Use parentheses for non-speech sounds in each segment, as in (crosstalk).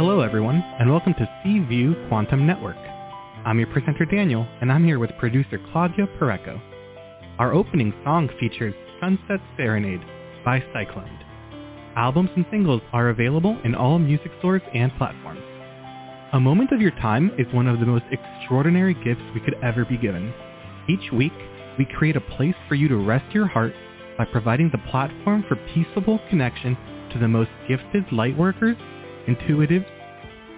Hello everyone, and welcome to C View Quantum Network. I'm your presenter Daniel, and I'm here with producer Claudia Pureco. Our opening song features Sunset Serenade by Cyclone. Albums and singles are available in all music stores and platforms. A moment of your time is one of the most extraordinary gifts we could ever be given. Each week, we create a place for you to rest your heart by providing the platform for peaceable connection to the most gifted lightworkers, intuitives,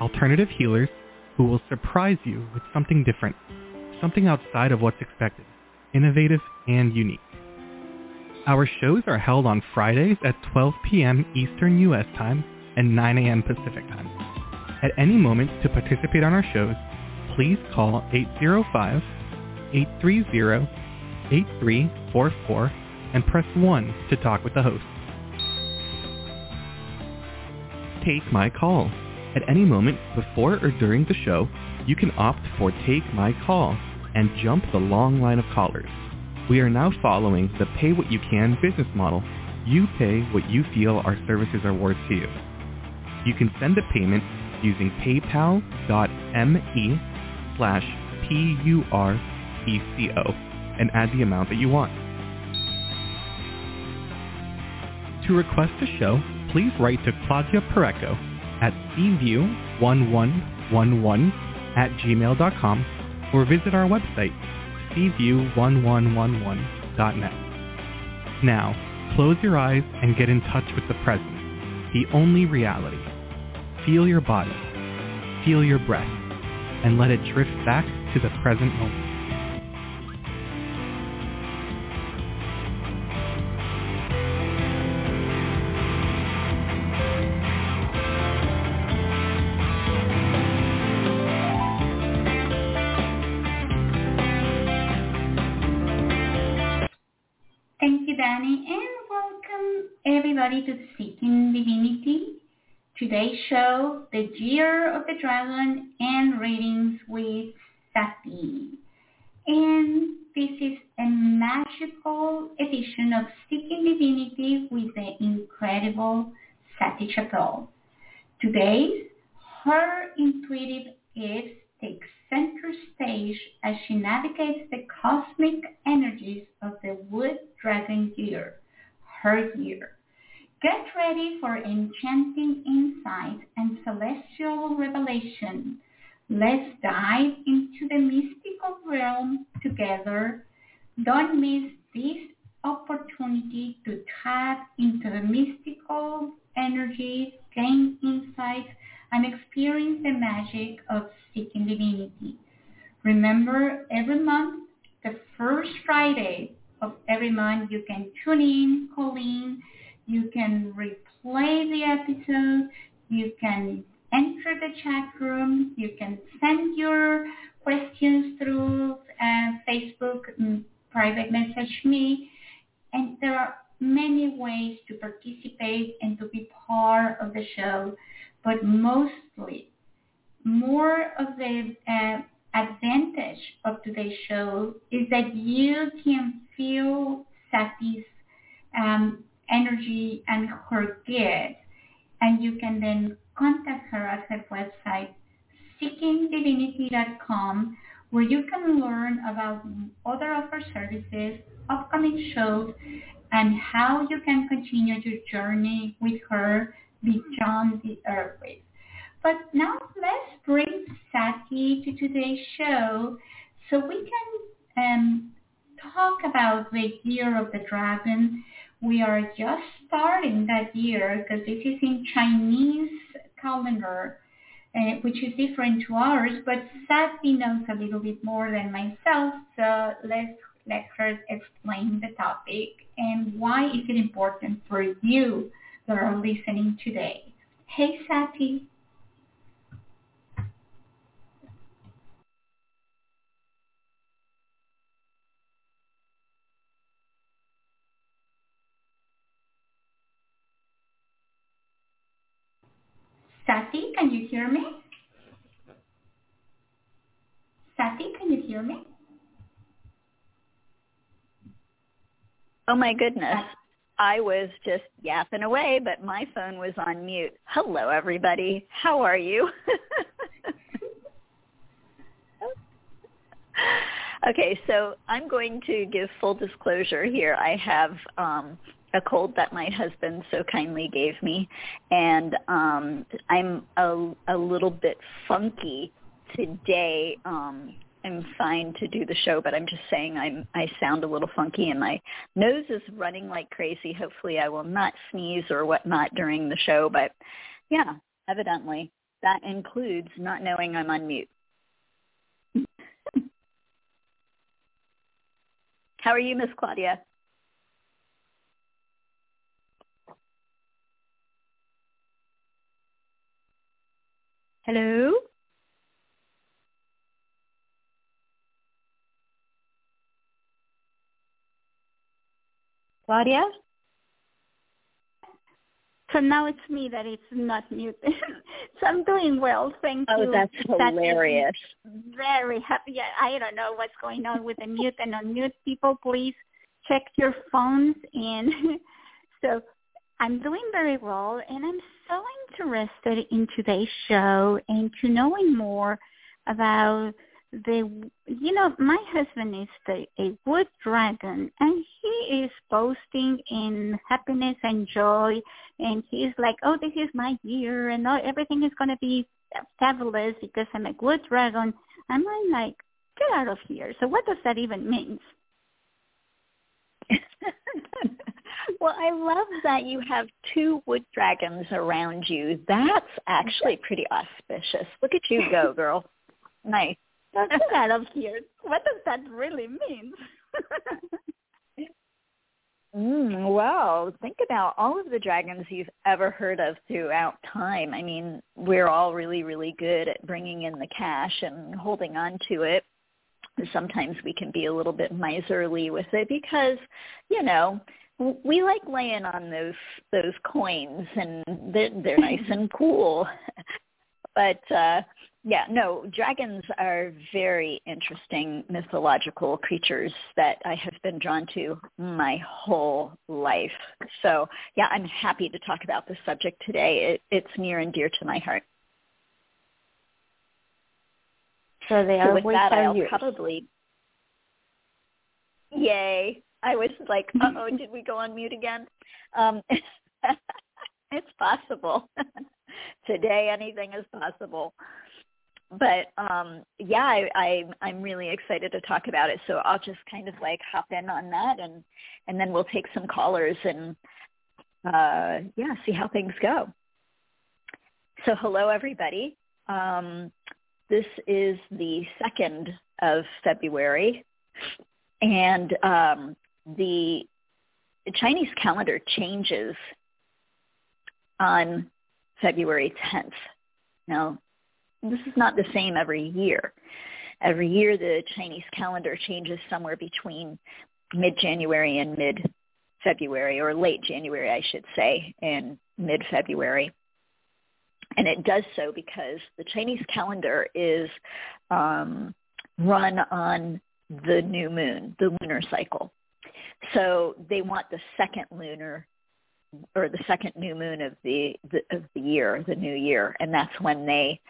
alternative healers who will surprise you with something different, something outside of what's expected, innovative and unique. Our shows are held on Fridays at 12 p.m. Eastern U.S. time and 9 a.m. Pacific time. At any moment to participate on our shows, please call 805-830-8344 and press 1 to talk with the host. Take my call. At any moment before or during the show, you can opt for Take My Call and jump the long line of callers. We are now following the pay what you can business model. You pay what you feel our services are worth to you. You can send a payment using paypal.me slash P-U-R-E-C-O and add the amount that you want. To request a show, please write to Claudia Pureco at cview1111 at gmail.com or visit our website, cview1111.net. Now, close your eyes and get in touch with the present, the only reality. Feel your body, feel your breath, and let it drift back to the present moment. Today's show, The Year of the Dragon and readings with Sati. And this is a magical edition of Seeking Divinity with the incredible Sati Chappell. Today, her intuitive gifts take center stage as she navigates the cosmic energies of the Wood Dragon year, her year. Get ready for enchanting insight and celestial revelation. Let's dive into the mystical realm together. Don't miss this opportunity to tap into the mystical energies, gain insights, and experience the magic of seeking divinity. Remember, every month, the first Friday of every month, you can tune in, call in, you can replay the episode, you can enter the chat room, you can send your questions through uh, Facebook, mm, private message me, and there are many ways to participate and to be part of the show but mostly more of the uh, advantage of today's show is that you can feel Sati's um, energy and her gift, and you can then contact her at her website, seekingdivinity.com, where you can learn about other of her services, upcoming shows, and how you can continue your journey with her beyond the earthquake. But now let's bring Sati to today's show so we can um, talk about the year of the dragon. We are just starting that year because this is in Chinese calendar, uh, which is different to ours, but Sati knows a little bit more than myself, so let's let her explain the topic and why is it important for you that are listening today. Hey, Sati. Sati, can you hear me? Sati, can you hear me? Oh my goodness. I was just yapping away, but my phone was on mute. Hello, everybody. How are you? (laughs) okay, so I'm going to give full disclosure here. I have um, a cold that my husband so kindly gave me, and um, I'm a, a little bit funky today. Um, I'm fine to do the show, but I'm just saying I'm I sound a little funky and my nose is running like crazy. Hopefully, I will not sneeze or whatnot during the show, but yeah, evidently that includes not knowing I'm on mute. (laughs) How are you, Miss Claudia? Hello? Claudia? So now it's me that it's not muted. (laughs) so I'm doing well, thank oh, you. Oh, that's hilarious. very happy. I don't know what's going on with the mute and unmute people. Please check your phones and (laughs) so I'm doing very well and I'm so interested in today's show and to knowing more about the you know my husband is the, a wood dragon and he is boasting in happiness and joy and he's like oh this is my year and oh, everything is going to be fabulous because i'm a wood dragon. And i'm like get out of here. So what does that even mean (laughs) well, I love that you have two wood dragons around you. That's actually pretty auspicious. Look at you go, (laughs) girl. Nice. Get out of here. What does that really mean? (laughs) mm, well, think about all of the dragons you've ever heard of throughout time. I mean, we're all really, really good at bringing in the cash and holding on to it. Sometimes we can be a little bit miserly with it because, you know, we like laying on those those coins and they're, they're (laughs) nice and cool. (laughs) but uh yeah, no, dragons are very interesting mythological creatures that I have been drawn to my whole life. So, yeah, I'm happy to talk about this subject today. It, it's near and dear to my heart. So they are with that, I'll years. probably. Yay! I was like, uh oh, (laughs) did we go on mute again? Um, (laughs) it's possible. (laughs) Today, anything is possible but um yeah I, I i'm really excited to talk about it so i'll just kind of like hop in on that and and then we'll take some callers and uh yeah see how things go so hello everybody um this is the second of february and um the chinese calendar changes on february 10th now this is not the same every year. Every year the Chinese calendar changes somewhere between mid-January and mid-February, or late January, I should say, and mid-February. And it does so because the Chinese calendar is um, run on the new moon, the lunar cycle. So they want the second lunar or the second new moon of the, the of the year, the new year, and that's when they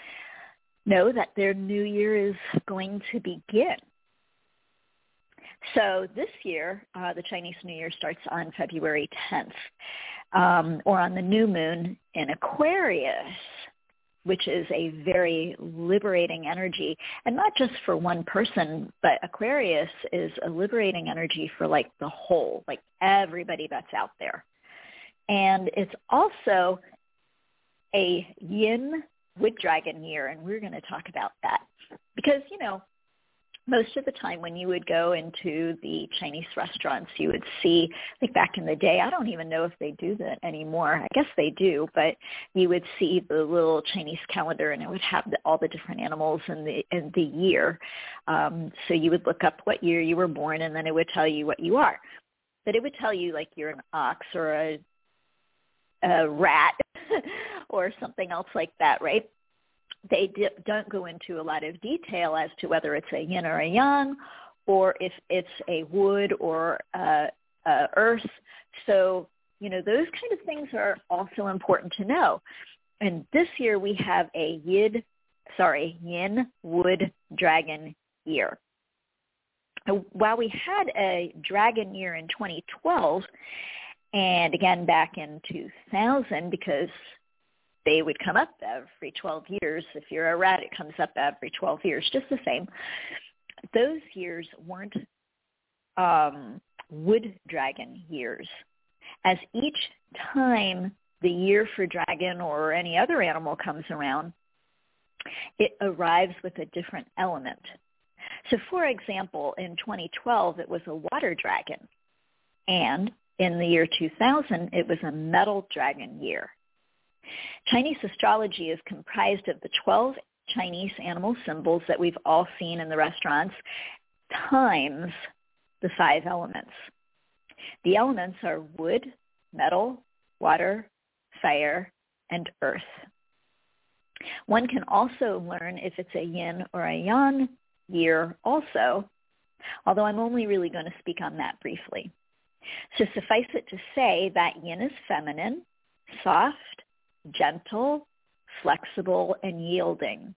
know that their new year is going to begin. So this year, uh, the Chinese New Year starts on February 10th, um, or on the new moon in Aquarius, which is a very liberating energy, and not just for one person, but Aquarius is a liberating energy for like the whole, like everybody that's out there. And it's also a yin wood dragon year, and we're going to talk about that because you know most of the time when you would go into the Chinese restaurants, you would see, like back in the day, I don't even know if they do that anymore. I guess they do, but you would see the little Chinese calendar and it would have the, all the different animals in the in the year. Um, so you would look up what year you were born, and then it would tell you what you are. But it would tell you like you're an ox or a a rat (laughs) or something else like that, right? They don't go into a lot of detail as to whether it's a yin or a yang, or if it's a wood or a, a earth. So you know, those kind of things are also important to know. And this year we have a Yid, sorry, Yin Wood Dragon year. Uh, while we had a dragon year in 2012, and again back in 2000, because they would come up every 12 years. If you're a rat, it comes up every 12 years, just the same. Those years weren't um, wood dragon years. As each time the year for dragon or any other animal comes around, it arrives with a different element. So for example, in 2012, it was a water dragon. And in the year 2000, it was a metal dragon year. Chinese astrology is comprised of the 12 Chinese animal symbols that we've all seen in the restaurants times the five elements. The elements are wood, metal, water, fire, and earth. One can also learn if it's a yin or a yang year also, although I'm only really going to speak on that briefly. So suffice it to say that yin is feminine, soft, gentle, flexible, and yielding,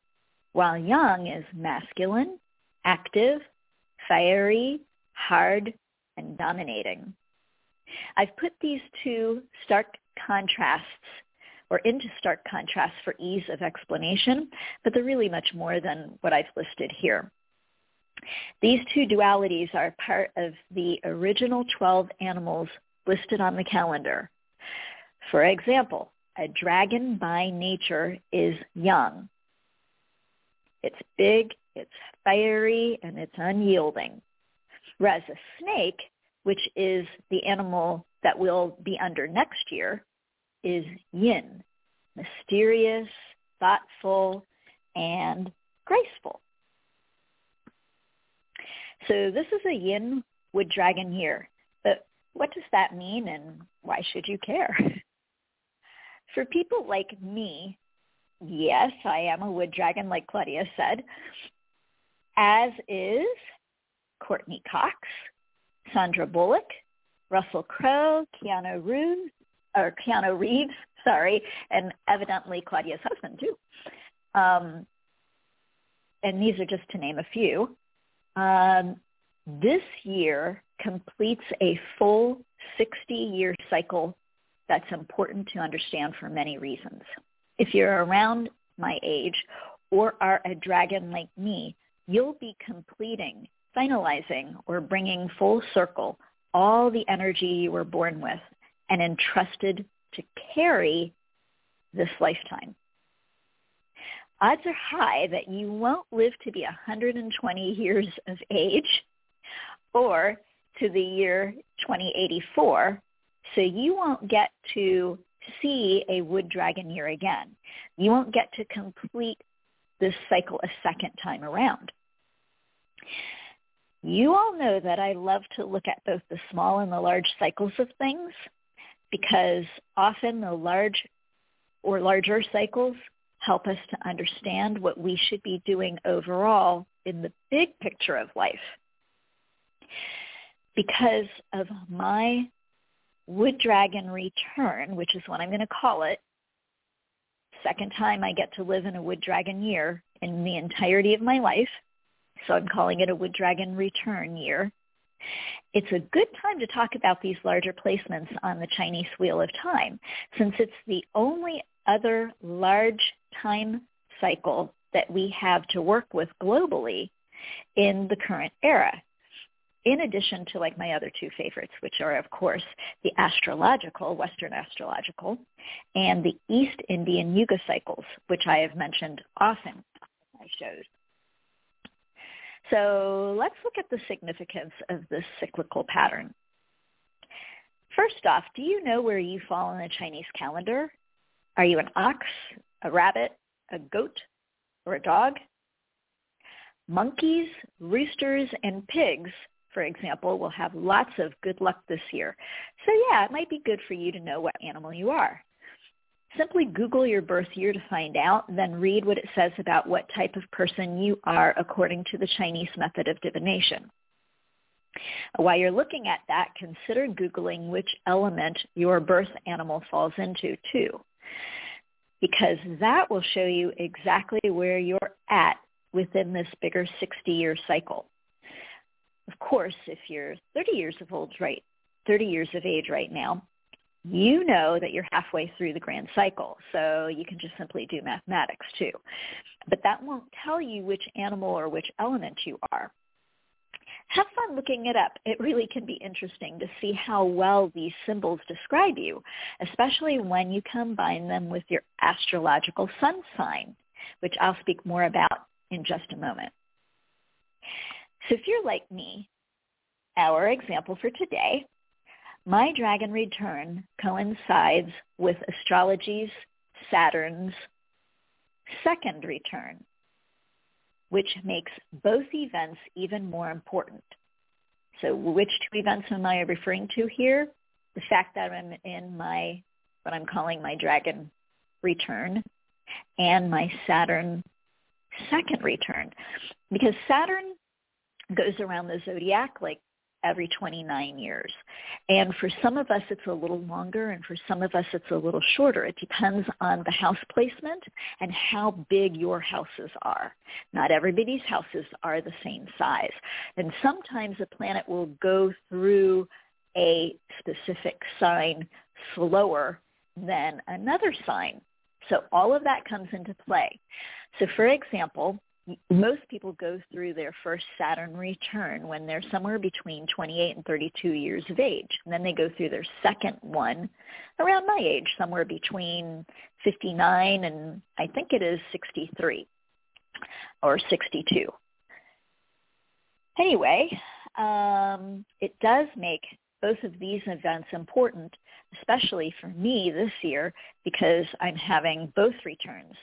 while yang is masculine, active, fiery, hard, and dominating. I've put these two stark contrasts or into stark contrast for ease of explanation, but they're really much more than what I've listed here. These two dualities are part of the original 12 animals listed on the calendar. For example, a dragon by nature is yang. It's big, it's fiery, and it's unyielding. Whereas a snake, which is the animal that will be under next year, is yin, mysterious, thoughtful, and graceful. So this is a yin wood dragon year. But what does that mean and why should you care? (laughs) For people like me, yes, I am a wood dragon, like Claudia said, as is Courteney Cox, Sandra Bullock, Russell Crowe, Keanu Reeves, or Keanu Reeves, (laughs) sorry, and evidently Claudia's husband too. Um, and these are just to name a few. Um, this year completes a full 60-year cycle that's important to understand for many reasons. If you're around my age or are a dragon like me, you'll be completing, finalizing, or bringing full circle all the energy you were born with and entrusted to carry this lifetime. Odds are high that you won't live to be 120 years of age or to the year 2084 so you won't get to see a wood dragon year again. You won't get to complete this cycle a second time around. You all know that I love to look at both the small and the large cycles of things because often the large or larger cycles help us to understand what we should be doing overall in the big picture of life. Because of my Wood Dragon Return, which is what I'm going to call it. Second time I get to live in a Wood Dragon year in the entirety of my life. So I'm calling it a Wood Dragon Return year. It's a good time to talk about these larger placements on the Chinese Wheel of Time since it's the only other large time cycle that we have to work with globally in the current era in addition to like my other two favorites, which are of course the astrological, Western astrological, and the East Indian Yuga cycles, which I have mentioned often in my shows. So let's look at the significance of this cyclical pattern. First off, do you know where you fall in the Chinese calendar? Are you an ox, a rabbit, a goat, or a dog? Monkeys, roosters, and pigs for example, will have lots of good luck this year. So yeah, it might be good for you to know what animal you are. Simply Google your birth year to find out, then read what it says about what type of person you are according to the Chinese method of divination. While you're looking at that, consider Googling which element your birth animal falls into too, because that will show you exactly where you're at within this bigger 60-year cycle. Of course, if you're 30 years of old, right, 30 years of age right now, you know that you're halfway through the grand cycle. So you can just simply do mathematics too. But that won't tell you which animal or which element you are. Have fun looking it up. It really can be interesting to see how well these symbols describe you, especially when you combine them with your astrological sun sign, which I'll speak more about in just a moment. So if you're like me, our example for today my dragon return coincides with astrology's Saturn's second return, which makes both events even more important. So which two events am I referring to here? The fact that I'm in my, what I'm calling my dragon return and my Saturn second return. Because Saturn goes around the zodiac like every 29 years. And for some of us, it's a little longer, and for some of us, it's a little shorter. It depends on the house placement and how big your houses are. Not everybody's houses are the same size. And sometimes a planet will go through a specific sign slower than another sign. So all of that comes into play. So for example, most people go through their first Saturn return when they're somewhere between 28 and 32 years of age. And then they go through their second one around my age, somewhere between 59 and I think it is 63 or 62. Anyway, um, it does make both of these events important, especially for me this year because I'm having both returns,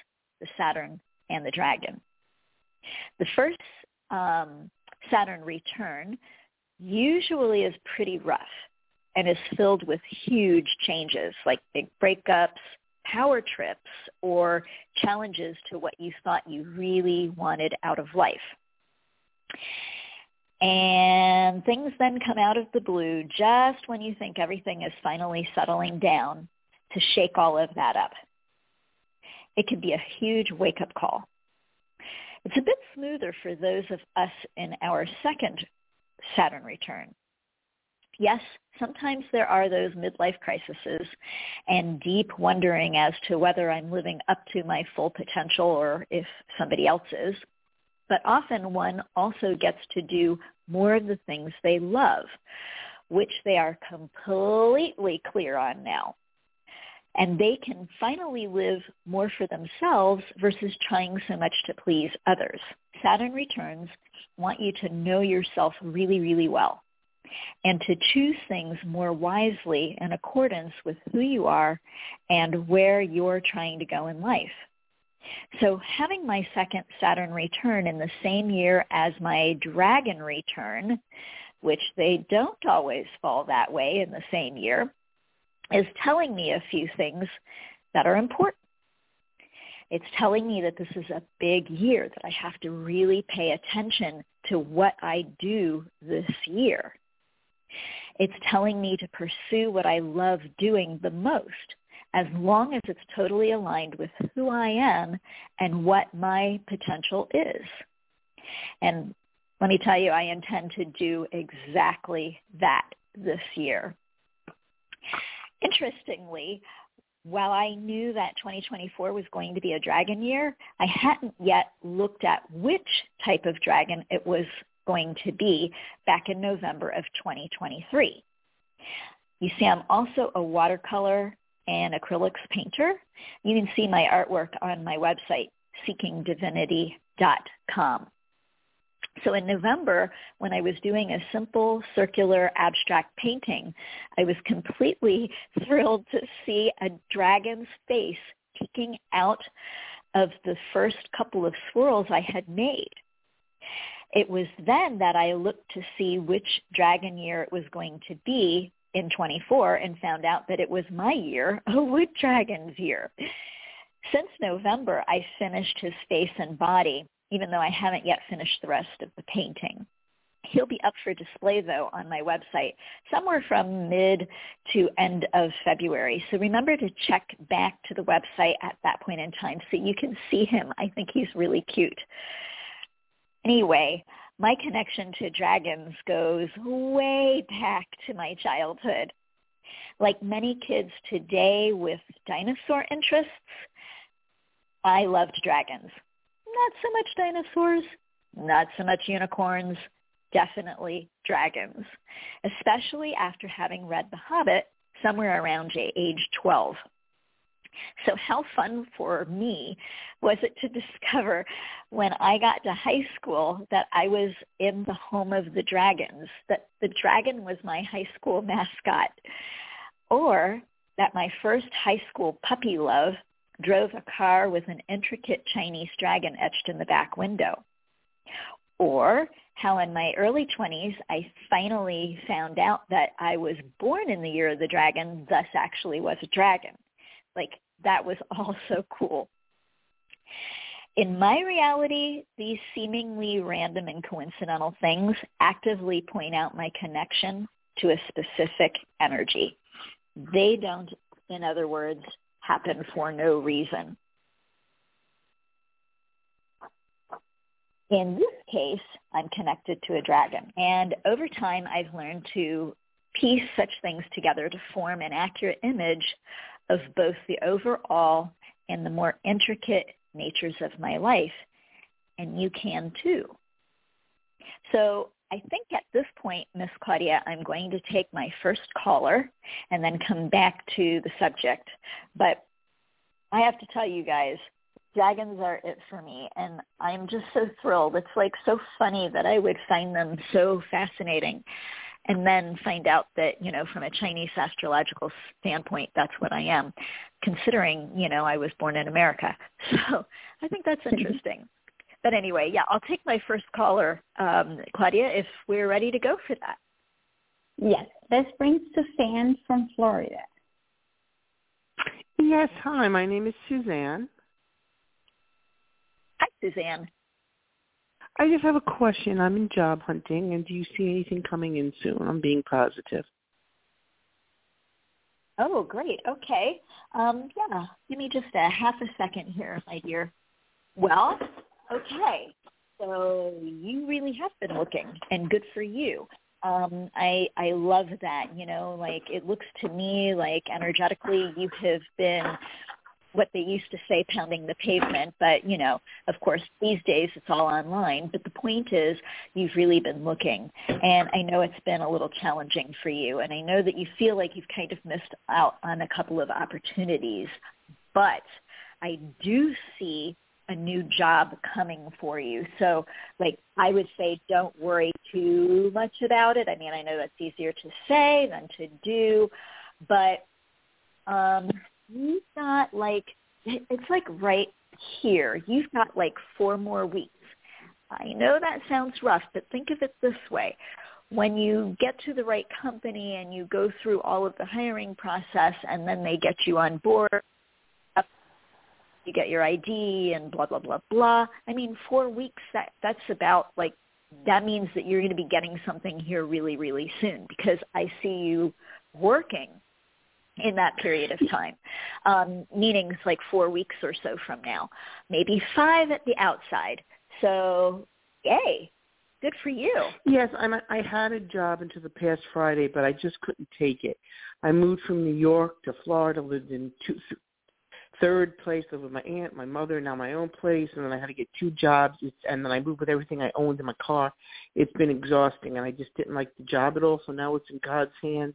the Saturn and the Dragon. The first um, Saturn return usually is pretty rough and is filled with huge changes like big breakups, power trips, or challenges to what you thought you really wanted out of life. And things then come out of the blue just when you think everything is finally settling down to shake all of that up. It can be a huge wake-up call. It's a bit smoother for those of us in our second Saturn return. Yes, sometimes there are those midlife crises and deep wondering as to whether I'm living up to my full potential or if somebody else is. But often one also gets to do more of the things they love, which they are completely clear on now and they can finally live more for themselves versus trying so much to please others. Saturn returns want you to know yourself really, really well and to choose things more wisely in accordance with who you are and where you're trying to go in life. So having my second Saturn return in the same year as my dragon return, which they don't always fall that way in the same year, is telling me a few things that are important. It's telling me that this is a big year, that I have to really pay attention to what I do this year. It's telling me to pursue what I love doing the most, as long as it's totally aligned with who I am and what my potential is. And let me tell you, I intend to do exactly that this year. Interestingly, while I knew that 2024 was going to be a dragon year, I hadn't yet looked at which type of dragon it was going to be back in November of 2023. You see, I'm also a watercolor and acrylics painter. You can see my artwork on my website, seekingdivinity.com. So in November, when I was doing a simple circular abstract painting, I was completely (laughs) thrilled to see a dragon's face peeking out of the first couple of swirls I had made. It was then that I looked to see which dragon year it was going to be in 24 and found out that it was my year, (laughs) a wood dragon's year. Since November, I finished his face and body even though I haven't yet finished the rest of the painting. He'll be up for display though on my website somewhere from mid to end of February. So remember to check back to the website at that point in time so you can see him. I think he's really cute. Anyway, my connection to dragons goes way back to my childhood. Like many kids today with dinosaur interests, I loved dragons. Not so much dinosaurs, not so much unicorns, definitely dragons, especially after having read The Hobbit somewhere around age 12. So how fun for me was it to discover when I got to high school that I was in the home of the dragons, that the dragon was my high school mascot, or that my first high school puppy love drove a car with an intricate Chinese dragon etched in the back window. Or how in my early 20s I finally found out that I was born in the year of the dragon, thus actually was a dragon. Like that was (laughs) also cool. In my reality, these seemingly random and coincidental things actively point out my connection to a specific energy. They don't, in other words, happen for no reason. In this case, I'm connected to a dragon. And over time, I've learned to piece such things together to form an accurate image of both the overall and the more intricate natures of my life. And you can too. So I think at this point, Miss Claudia, I'm going to take my first caller and then come back to the subject. But I have to tell you guys, dragons are it for me and I'm just so thrilled. It's like so funny that I would find them so fascinating and then find out that, you know, from a Chinese astrological standpoint, that's what I am, considering, you know, I was born in America. (laughs) So I think that's (laughs) interesting. But anyway, yeah, I'll take my first caller, um, Claudia, if we're ready to go for that. Yes, this brings Suzanne from Florida. Yes, hi, my name is Suzanne. Hi, Suzanne. I just have a question. I'm in job hunting, and do you see anything coming in soon? I'm being positive. Oh, great. Okay. Um, yeah, give me just a half a second here, my dear. Well, okay. So you really have been looking, and good for you. Um, I I love that. You know, like it looks to me like energetically you have been what they used to say pounding the pavement but you know of course these days it's all online but the point is you've really been looking and i know it's been a little challenging for you and i know that you feel like you've kind of missed out on a couple of opportunities but i do see a new job coming for you so like i would say don't worry too much about it i mean i know that's easier to say than to do but um you've got like it's like right here. You've got like four more weeks. I know that sounds rough, but think of it this way. When you get to the right company and you go through all of the hiring process and then they get you on board, you get your ID and blah, blah, blah, blah. I mean, four weeks, that, that's about like, that means that you're going to be getting something here really, really soon because I see you working in that period of time, um, meaning like four weeks or so from now, maybe five at the outside. So, yay, good for you. Yes, and I had a job until the past Friday, but I just couldn't take it. I moved from New York to Florida, lived in two, third place, lived with my aunt, my mother, now my own place, and then I had to get two jobs, and then I moved with everything I owned in my car. It's been exhausting, and I just didn't like the job at all. So now it's in God's hands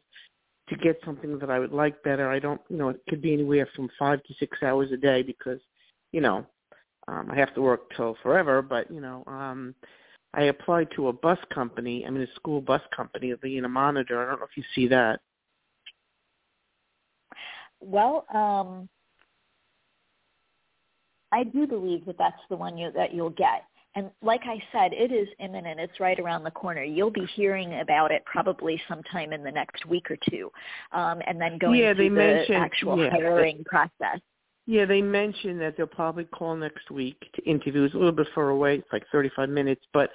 to get something that I would like better. I don't, you know, it could be anywhere from five to six hours a day because, you know, um, I have to work till forever. But you know, um, I applied to a bus company. I mean, a school bus company, being a monitor. I don't know if you see that. Well, um, I do believe that that's the one you, that you'll get. And like I said, it is imminent. It's right around the corner. You'll be hearing about it probably sometime in the next week or two, um, and then going yeah, through the actual yeah. hiring process. Yeah, they mentioned that they'll probably call next week to interview. It's a little bit far away. It's like 35 minutes, but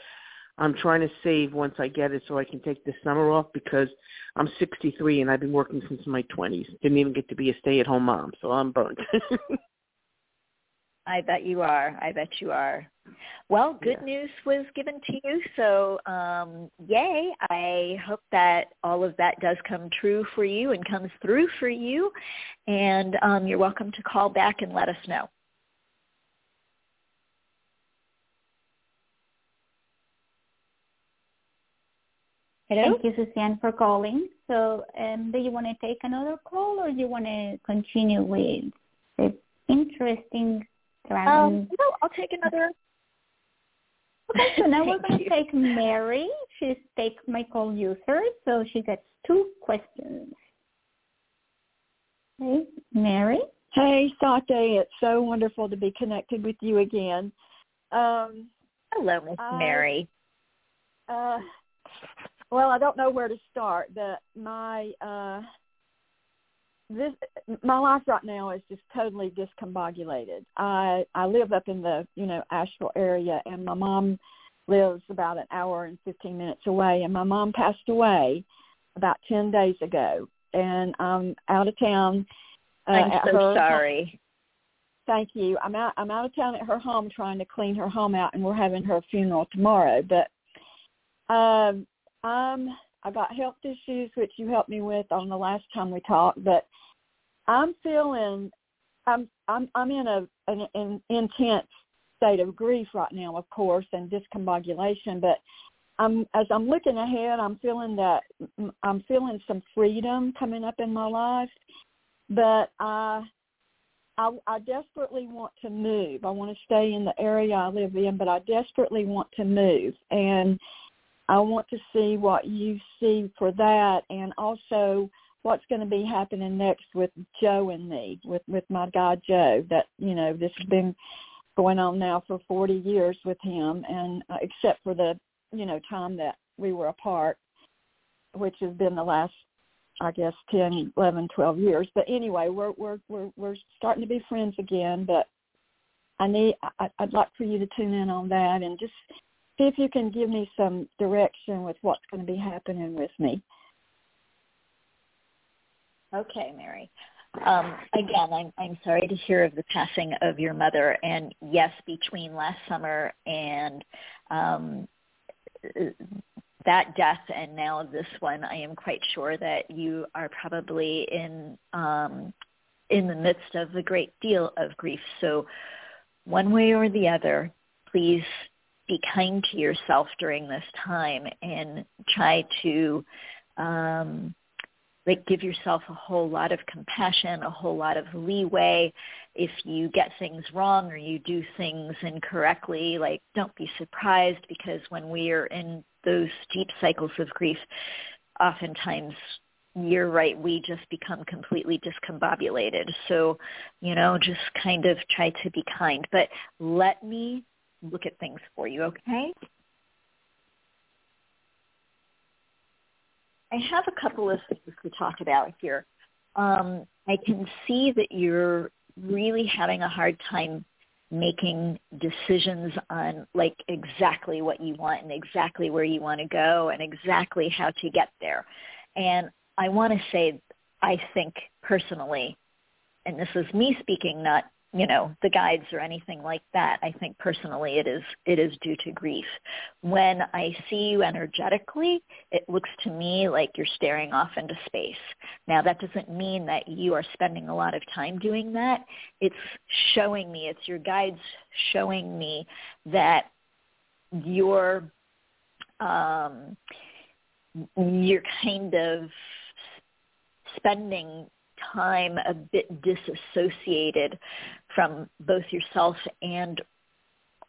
I'm trying to save once I get it so I can take the summer off because I'm 63 and I've been working since my 20s. Didn't even get to be a stay-at-home mom, so I'm burnt. (laughs) I bet you are. I bet you are. Well, good yeah. news was given to you, so um, yay! I hope that all of that does come true for you and comes through for you, and um, you're welcome to call back and let us know. Hello? Thank you, Suzanne, for calling. So um, do you want to take another call or do you want to continue with the interesting dragon? Um, no, I'll take another. Okay, so now (laughs) we're going to take Mary. She's Take My Call user, so she gets two questions. Hey, Mary? Hey, Sate. It's so wonderful to be connected with you again. Um, Hello, Miss Mary. Uh, well, I don't know where to start. but my uh this my life right now is just totally discombobulated. I I live up in the you know Asheville area, and my mom lives about an hour and fifteen minutes away. And my mom passed away about ten days ago, and I'm out of town. Uh, I'm so sorry. Thank you. I'm out. I'm out of town at her home trying to clean her home out, and we're having her funeral tomorrow. But um, um, I got health issues, which you helped me with on the last time we talked, but I'm feeling I'm I'm I'm in a an, an intense state of grief right now, of course, and discombobulation. But I'm as I'm looking ahead, I'm feeling that I'm feeling some freedom coming up in my life. But I I, I desperately want to move. I want to stay in the area I live in, but I desperately want to move. And I want to see what you see for that and also what's going to be happening next with Joe and me, with, with my guy Joe, that, you know, this has been going on now for 40 years with him and uh, except for the, you know, time that we were apart, which has been the last I guess ten, eleven, twelve years. But anyway, we're we're we're we're starting to be friends again. But I need I, I'd like for you to tune in on that and just see if you can give me some direction with what's going to be happening with me. Okay, Mary. Um, again, I'm, I'm sorry to hear of the passing of your mother. And yes, between last summer and um, that death and now this one, I am quite sure that you are probably in um, in the midst of a great deal of grief. So one way or the other, please be kind to yourself during this time and try to um, like give yourself a whole lot of compassion, a whole lot of leeway. If you get things wrong or you do things incorrectly, like don't be surprised because when we are in those deep cycles of grief, oftentimes you're right, we just become completely discombobulated. So, you know, just kind of try to be kind. But let me look at things for you, okay? I have a couple of things to talk about here. Um, I can see that you're really having a hard time making decisions on like exactly what you want and exactly where you want to go and exactly how to get there. And I want to say, I think personally, and this is me speaking, not you know the guides or anything like that. I think personally it is it is due to grief. When i see you energetically it looks to me like you're staring off into space. Now that doesn't mean that you are spending a lot of time doing that. It's showing me it's your guides showing me that you're um you're kind of spending time a bit disassociated from both yourself and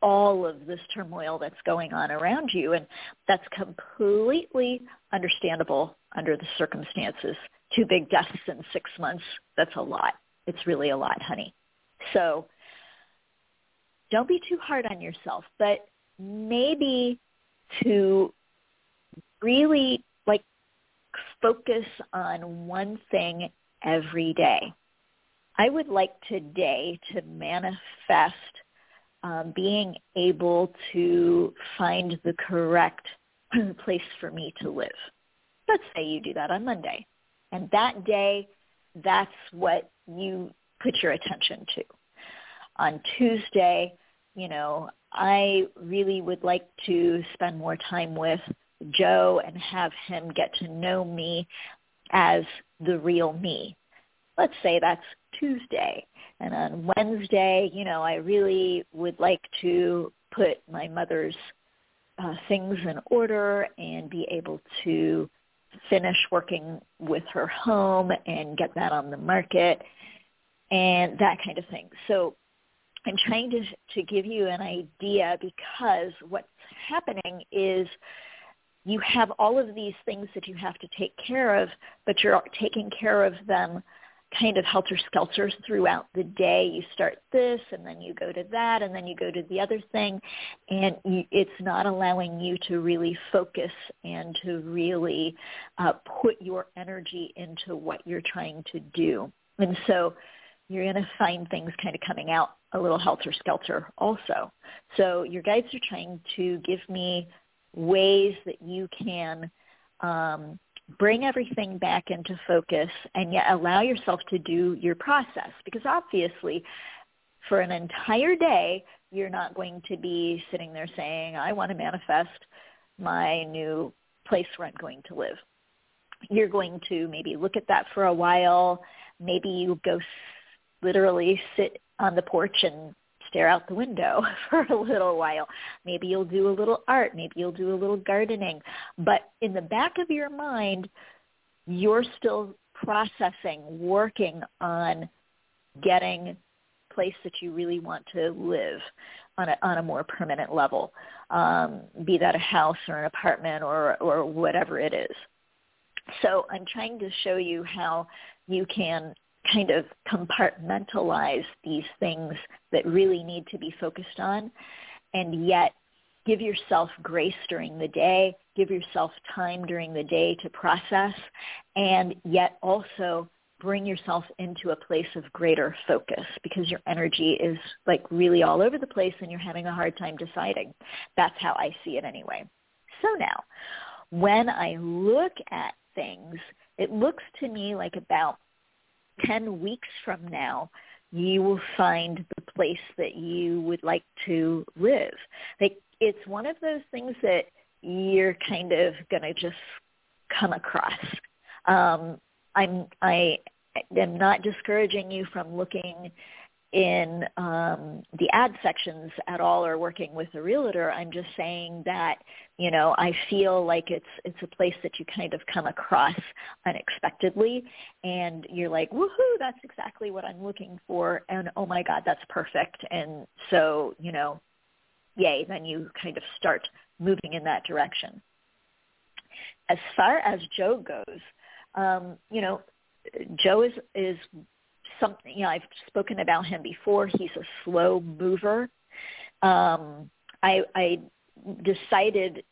all of this turmoil that's going on around you. And that's completely understandable under the circumstances. Two big deaths in six months, that's a lot. It's really a lot, honey. So don't be too hard on yourself, but maybe to really like focus on one thing every day. I would like today to manifest um, being able to find the correct (clears throat) place for me to live. Let's say you do that on Monday. And that day, that's what you put your attention to. On Tuesday, you know, I really would like to spend more time with Joe and have him get to know me as the real me. Let's say that's Tuesday. And on Wednesday, you know, I really would like to put my mother's uh, things in order and be able to finish working with her home and get that on the market and that kind of thing. So I'm trying to to give you an idea because what's happening is you have all of these things that you have to take care of, but you're taking care of them kind of helter skelter throughout the day. You start this and then you go to that and then you go to the other thing and you, it's not allowing you to really focus and to really uh, put your energy into what you're trying to do. And so you're going to find things kind of coming out a little helter-skelter also. So your guides are trying to give me ways that you can um, bring everything back into focus and yet allow yourself to do your process because obviously for an entire day you're not going to be sitting there saying I want to manifest my new place where I'm going to live. You're going to maybe look at that for a while. Maybe you go literally sit on the porch and stare out the window (laughs) for a little while. Maybe you'll do a little art. Maybe you'll do a little gardening. But in the back of your mind, you're still processing, working on getting place that you really want to live on a on a more permanent level, um, be that a house or an apartment or or whatever it is. So I'm trying to show you how you can kind of compartmentalize these things that really need to be focused on and yet give yourself grace during the day, give yourself time during the day to process, and yet also bring yourself into a place of greater focus because your energy is like really all over the place and you're having a hard time deciding. That's how I see it anyway. So now, when I look at things, it looks to me like about 10 weeks from now, you will find the place that you would like to live. Like it's one of those things that you're kind of going to just come across. Um, I'm I am not discouraging you from looking in um, the ad sections at all or working with a realtor. I'm just saying that you know I feel like it's it's a place that you kind of come across unexpectedly, and you're like, woohoo, that's exactly what I'm looking for, and oh my God, that's perfect. And so you know, yay, then you kind of start moving in that direction. As far as Joe goes, um, you know, Joe is is something, you know, I've spoken about him before. He's a slow mover. Um, I, I decided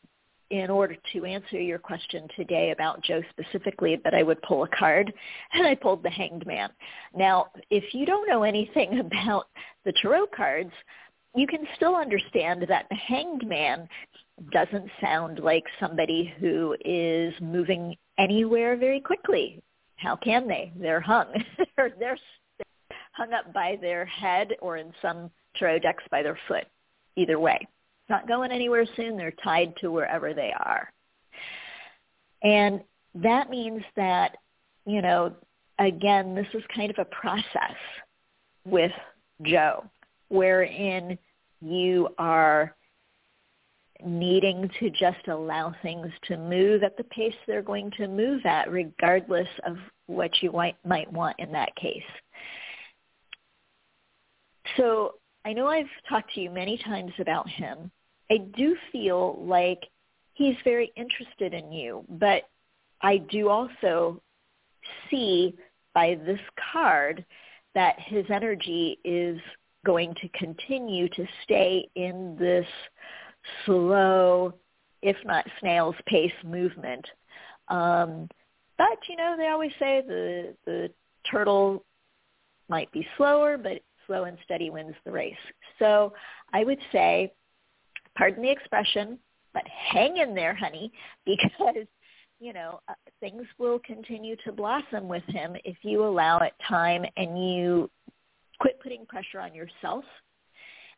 in order to answer your question today about Joe specifically that I would pull a card, (laughs) and I pulled the Hanged Man. Now, if you don't know anything (laughs) about the tarot cards, you can still understand that the Hanged Man doesn't sound like somebody who is moving anywhere very quickly. How can they? They're hung. (laughs) they're, they're hung up by their head or in some tarot decks by their foot. Either way. Not going anywhere soon. They're tied to wherever they are. And that means that, you know, again, this is kind of a process with Joe wherein you are needing to just allow things to move at the pace they're going to move at, regardless of what you might, want in that case. So I know I've talked to you many times about him. I do feel like he's very interested in you, but I do also see by this card that his energy is going to continue to stay in this slow, if not snail's pace movement. Um, but you know, they always say the the turtle might be slower, but slow and steady wins the race. So I would say, pardon the expression, but hang in there, honey, (laughs) because you know uh, things will continue to blossom with him if you allow it time and you quit putting pressure on yourself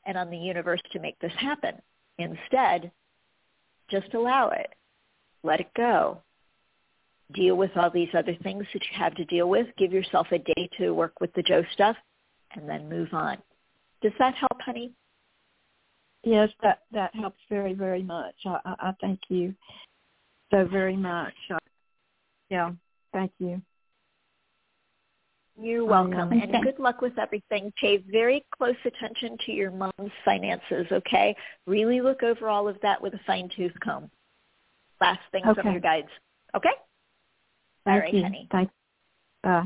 and on the universe to make this happen. Instead, just allow it. Let it go. Deal with all these other things that you have to deal with. Give yourself a day to work with the Joe stuff and then move on. Does that help, honey? Yes, that that helps very very much. I, I, I thank you so very much. I, yeah, thank you. You're welcome, and good luck with everything. Pay very close attention to your mom's finances, okay? Really look over all of that with a fine tooth comb. Last things okay. from your guides, okay? Thank all right, you. honey. Thank. Uh,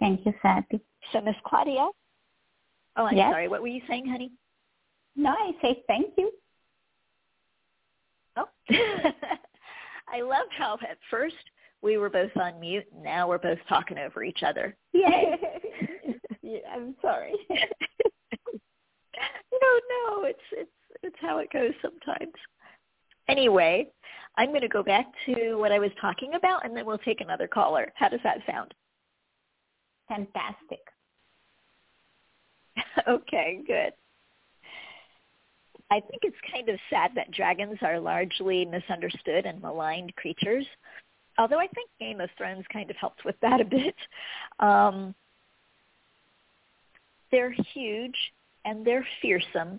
Thank you, Sati. So, Miss Claudia. Oh, I'm Yes? sorry. What were you saying, honey? No, I say thank you. Oh. (laughs) I love how at first we were both on mute. And now we're both talking over each other. Yay. (laughs) yeah, I'm sorry. (laughs) no, no, it's it's it's how it goes sometimes. Anyway, I'm going to go back to what I was talking about, and then we'll take another caller. How does that sound? Fantastic. (laughs) okay, good. I think it's kind of sad that dragons are largely misunderstood and maligned creatures. Although I think Game of Thrones kind of helps with that a bit. (laughs) Um, they're huge and they're fearsome,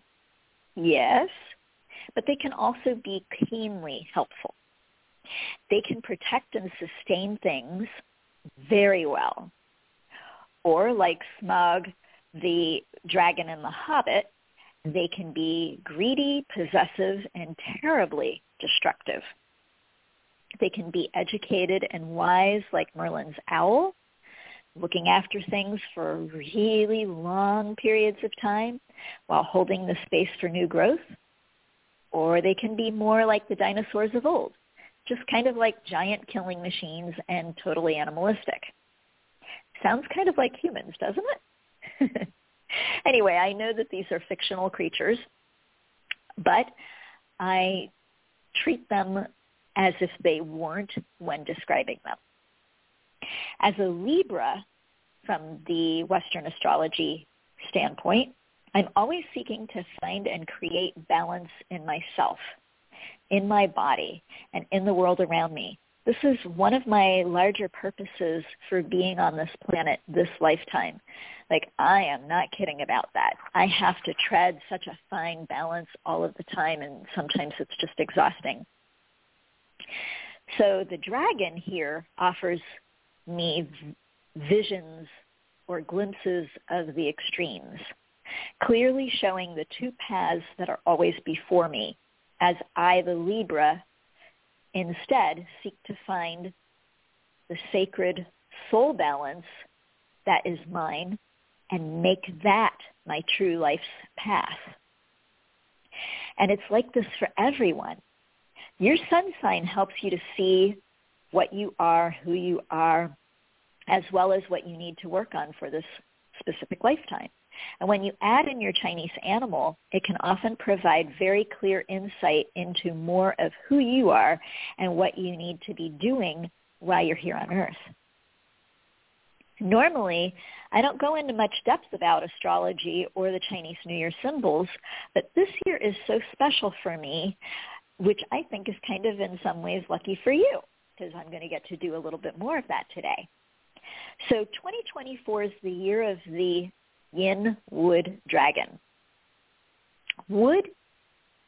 yes, but they can also be keenly helpful. They can protect and sustain things very well. Or like Smaug, the dragon in The Hobbit, they can be greedy, possessive, and terribly destructive. They can be educated and wise like Merlin's owl, looking after things for really long periods of time while holding the space for new growth. Or they can be more like the dinosaurs of old, just kind of like giant killing machines and totally animalistic. Sounds kind of like humans, doesn't it? (laughs) anyway, I know that these are fictional creatures, but I treat them as if they weren't when describing them. As a Libra, from the Western astrology standpoint, I'm always seeking to find and create balance in myself, in my body, and in the world around me. This is one of my larger purposes for being on this planet this lifetime. Like, I am not kidding about that. I have to tread such a fine balance all of the time, and sometimes it's just exhausting. So the dragon here offers me visions or glimpses of the extremes, clearly showing the two paths that are always before me as I, the Libra, instead seek to find the sacred soul balance that is mine and make that my true life's path. And it's like this for everyone. Your sun sign helps you to see what you are, who you are, as well as what you need to work on for this specific lifetime. And when you add in your Chinese animal, it can often provide very clear insight into more of who you are and what you need to be doing while you're here on Earth. Normally, I don't go into much depth about astrology or the Chinese New Year symbols, but this year is so special for me, which I think is kind of in some ways lucky for you, because I'm going to get to do a little bit more of that today. So 2024 is the year of the yin wood dragon. Wood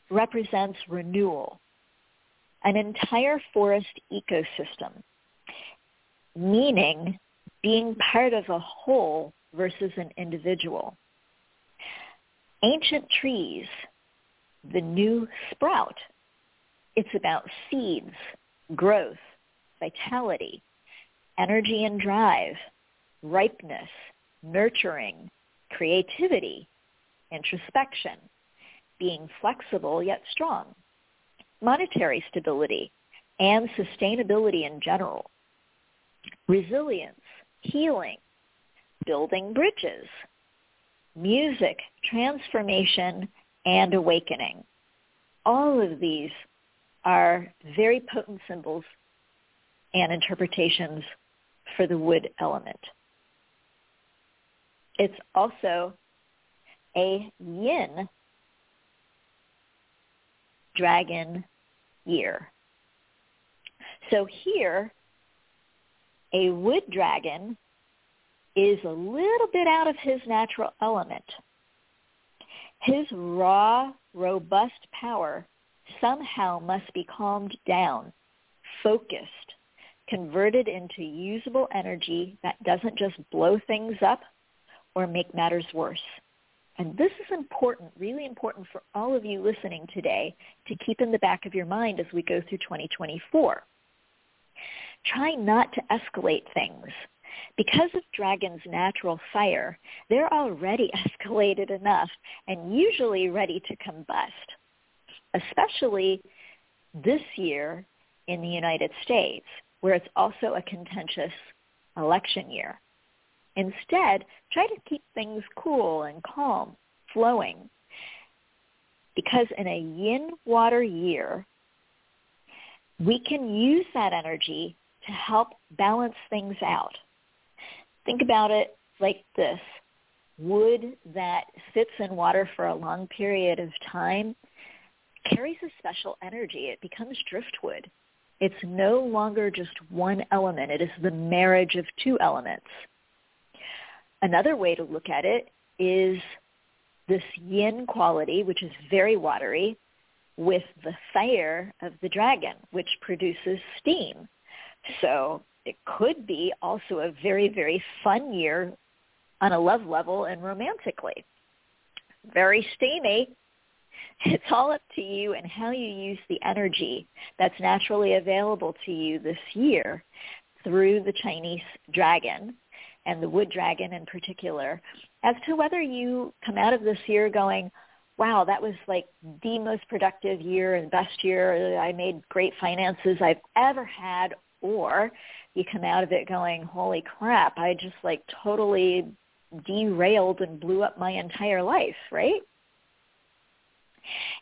represents renewal, an entire forest ecosystem, meaning being part of a whole versus an individual. Ancient trees, the new sprout. It's about seeds, growth, vitality, energy and drive, ripeness, nurturing, creativity, introspection, being flexible yet strong, monetary stability, and sustainability in general, resilience, healing, building bridges, music, transformation, and awakening. All of these are very potent symbols and interpretations for the wood element. It's also a yin dragon year. So here, a wood dragon is a little bit out of his natural element. His raw, robust power somehow must be calmed down, focused, converted into usable energy that doesn't just blow things up or make matters worse. And this is important, really important for all of you listening today to keep in the back of your mind as we go through 2024. Try not to escalate things. Because of dragon's natural fire, they're already (laughs) escalated enough and usually ready to combust, especially this year in the United States, where it's also a contentious election year. Instead, try to keep things cool and calm, flowing. Because in a yin water year, we can use that energy to help balance things out. Think about it like this. Wood that sits in water for a long period of time carries a special energy. It becomes driftwood. It's no longer just one element. It is the marriage of two elements. Another way to look at it is this yin quality, which is very watery, with the fire of the dragon, which produces steam. So it could be also a very, very fun year on a love level and romantically. Very steamy. It's all up to you and how you use the energy that's naturally available to you this year through the Chinese dragon and the wood dragon in particular as to whether you come out of this year going, wow, that was like the most productive year and best year. I made great finances I've ever had. Or you come out of it going, holy crap, I just like totally derailed and blew up my entire life, right?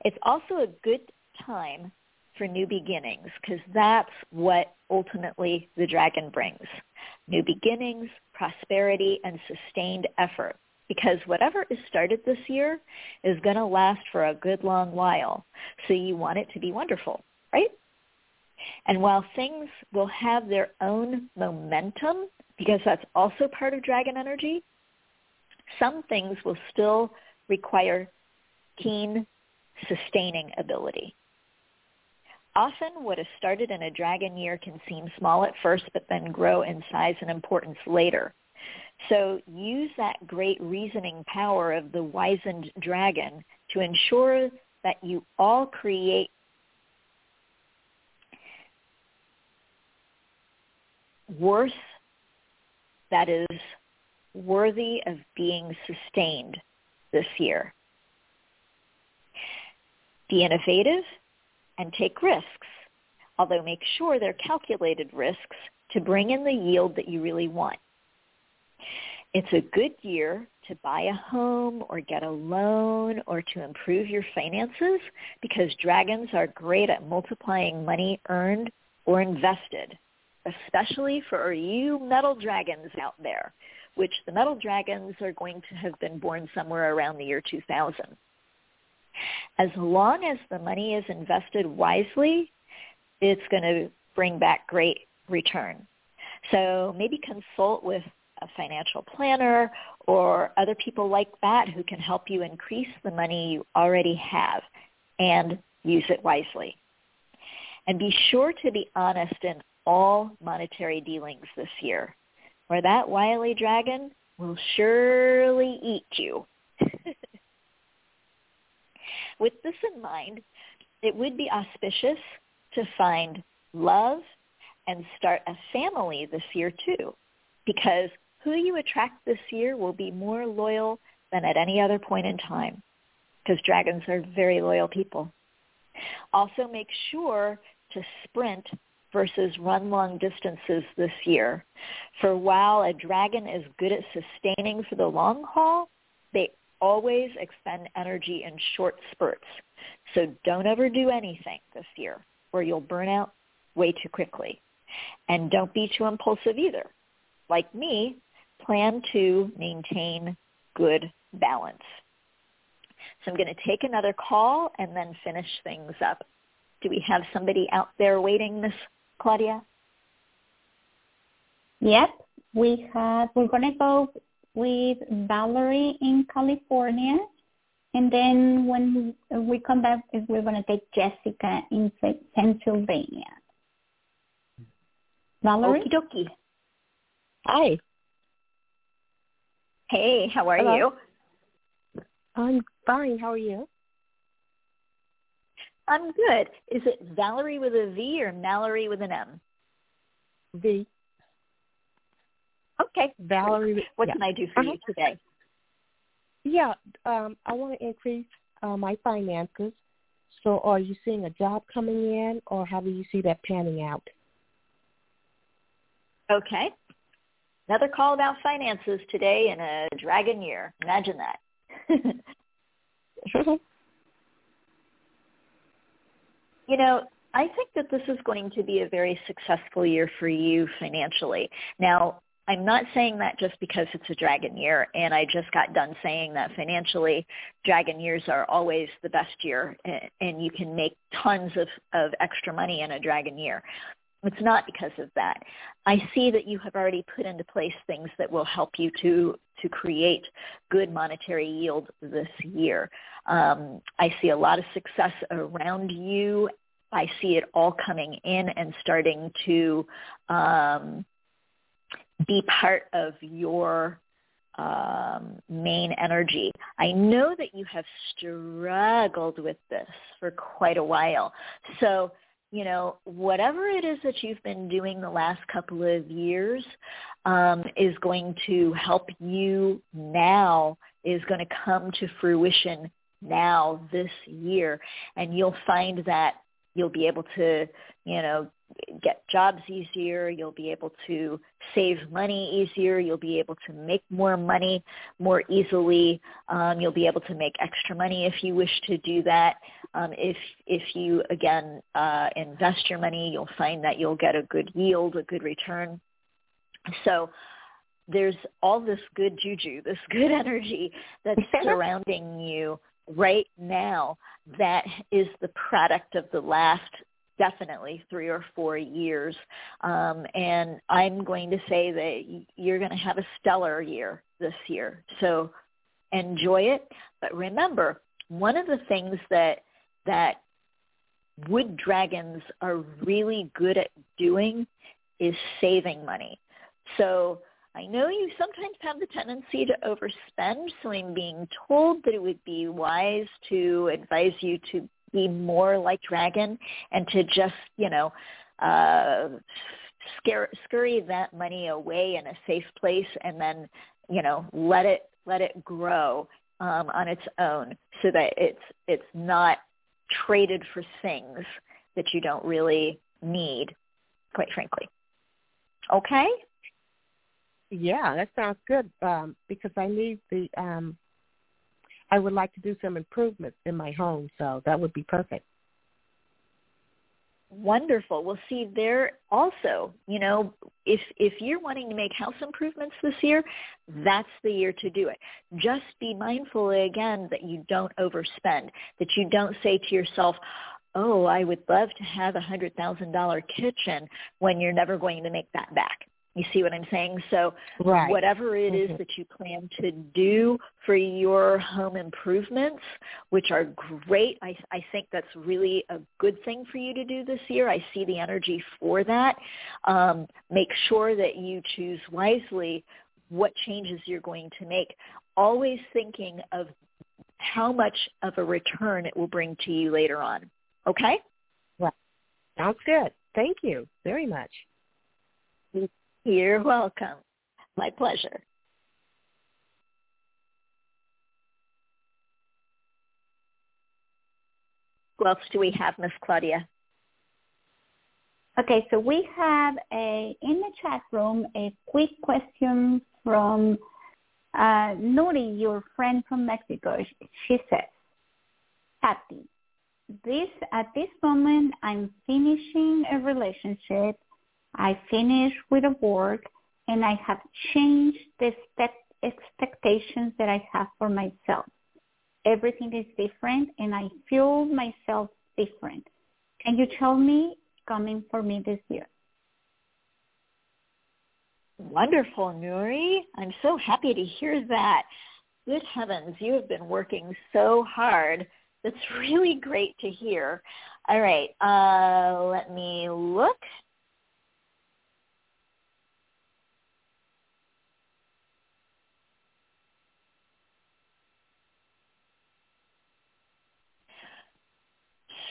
It's also a good time for new beginnings because that's what ultimately the dragon brings. New beginnings, prosperity, and sustained effort. Because whatever is started this year is going to last for a good long while. So you want it to be wonderful, right? And while things will have their own momentum, because that's also part of dragon energy, some things will still require keen sustaining ability. Often what is started in a dragon year can seem small at first, but then grow in size and importance later. So use that great reasoning power of the wizened dragon to ensure that you all create worth that is worthy of being sustained this year. Be innovative and take risks, although make sure they're calculated risks to bring in the yield that you really want. It's a good year to buy a home or get a loan or to improve your finances because dragons are great at multiplying money earned or invested especially for you metal dragons out there, which the metal dragons are going to have been born somewhere around the year 2000. As long as the money is invested wisely, it's going to bring back great return. So maybe consult with a financial planner or other people like that who can help you increase the money you already have and use it wisely. And be sure to be honest in all monetary dealings this year, or that wily dragon will surely eat you. With this in mind, it would be auspicious to find love and start a family this year too, because who you attract this year will be more loyal than at any other point in time, because dragons are very loyal people. Also make sure to sprint versus run long distances this year. For while a dragon is good at sustaining for the long haul, they always expend energy in short spurts. So don't overdo anything this year or you'll burn out way too quickly. And don't be too impulsive either. Like me, plan to maintain good balance. So I'm going to take another call and then finish things up. Do we have somebody out there waiting, Miss Claudia? Yep, we have. We're going to go with Valerie in California, and then when we come back, we're going to take Jessica in Pennsylvania. Valerie. Okie dokie. Hi. Hey, how are Hello. you? I'm fine. How are you? I'm good. Is it Valerie with a V or Mallory with an M? V. Okay. Valerie. What yeah. can I do for you Uh-huh. today? Yeah, um, I want to increase uh, my finances. So are you seeing a job coming in or how do you see that panning out? Okay. Another call about finances today in a dragon year. Imagine that. (laughs) you know, I think that this is going to be a very successful year for you financially. Now, I'm not saying that just because it's a dragon year, and I just got done saying that financially, dragon years are always the best year, and you can make tons of, of extra money in a dragon year. It's not because of that. I see that you have already put into place things that will help you to to create good monetary yield this year. Um, I see a lot of success around you. I see it all coming in and starting to um, be part of your um, main energy. I know that you have struggled with this for quite a while. So you know, whatever it is that you've been doing the last couple of years um, is going to help you now, is going to come to fruition now this year. And you'll find that you'll be able to, you know, get jobs easier. You'll be able to save money easier. You'll be able to make more money more easily. Um, you'll be able to make extra money if you wish to do that. Um, if if you again uh, invest your money, you'll find that you'll get a good yield, a good return. So there's all this good juju, this good (laughs) energy that's (laughs) surrounding you right now that is the product of the last definitely three or four years. Um, and I'm going to say that you're going to have a stellar year this year. So enjoy it. But remember, one of the things that that wood dragons are really good at doing is saving money. So I know you sometimes have the tendency to overspend, so I'm being told that it would be wise to advise you to be more like dragon and to just, you know, uh, scare, scurry that money away in a safe place and then, you know, let it let it grow um, on its own so that it's it's not traded for things that you don't really need, quite frankly. Okay? Yeah, that sounds good. Um, because I need the um I would like to do some improvements in my home, so that would be perfect. Wonderful. Well, see, there also, you know, if if you're wanting to make house improvements this year, that's the year to do it. Just be mindful again that you don't overspend, that you don't say to yourself, "Oh, I would love to have a hundred thousand dollar kitchen," when you're never going to make that back. You see what I'm saying? So Right. whatever it is Mhm. that you plan to do for your home improvements, which are great, I, I think that's really a good thing for you to do this year. I see the energy for that. Um, make sure that you choose wisely what changes you're going to make, always thinking of how much of a return it will bring to you later on. Okay? Well, Sounds good. Thank you very much. You're welcome. My pleasure. Who else do we have, Miss Claudia? Okay, so we have a in the chat room a quick question from Uh, Nuri, your friend from Mexico, she says, Happy. This at this moment, I'm finishing a relationship. I finished with a work, and I have changed the expectations that I have for myself. Everything is different, and I feel myself different. Can you tell me coming for me this year? Wonderful, Nuri. I'm so happy to hear that. Good heavens, you have been working so hard. That's (laughs) really great to hear. All right, uh, let me look.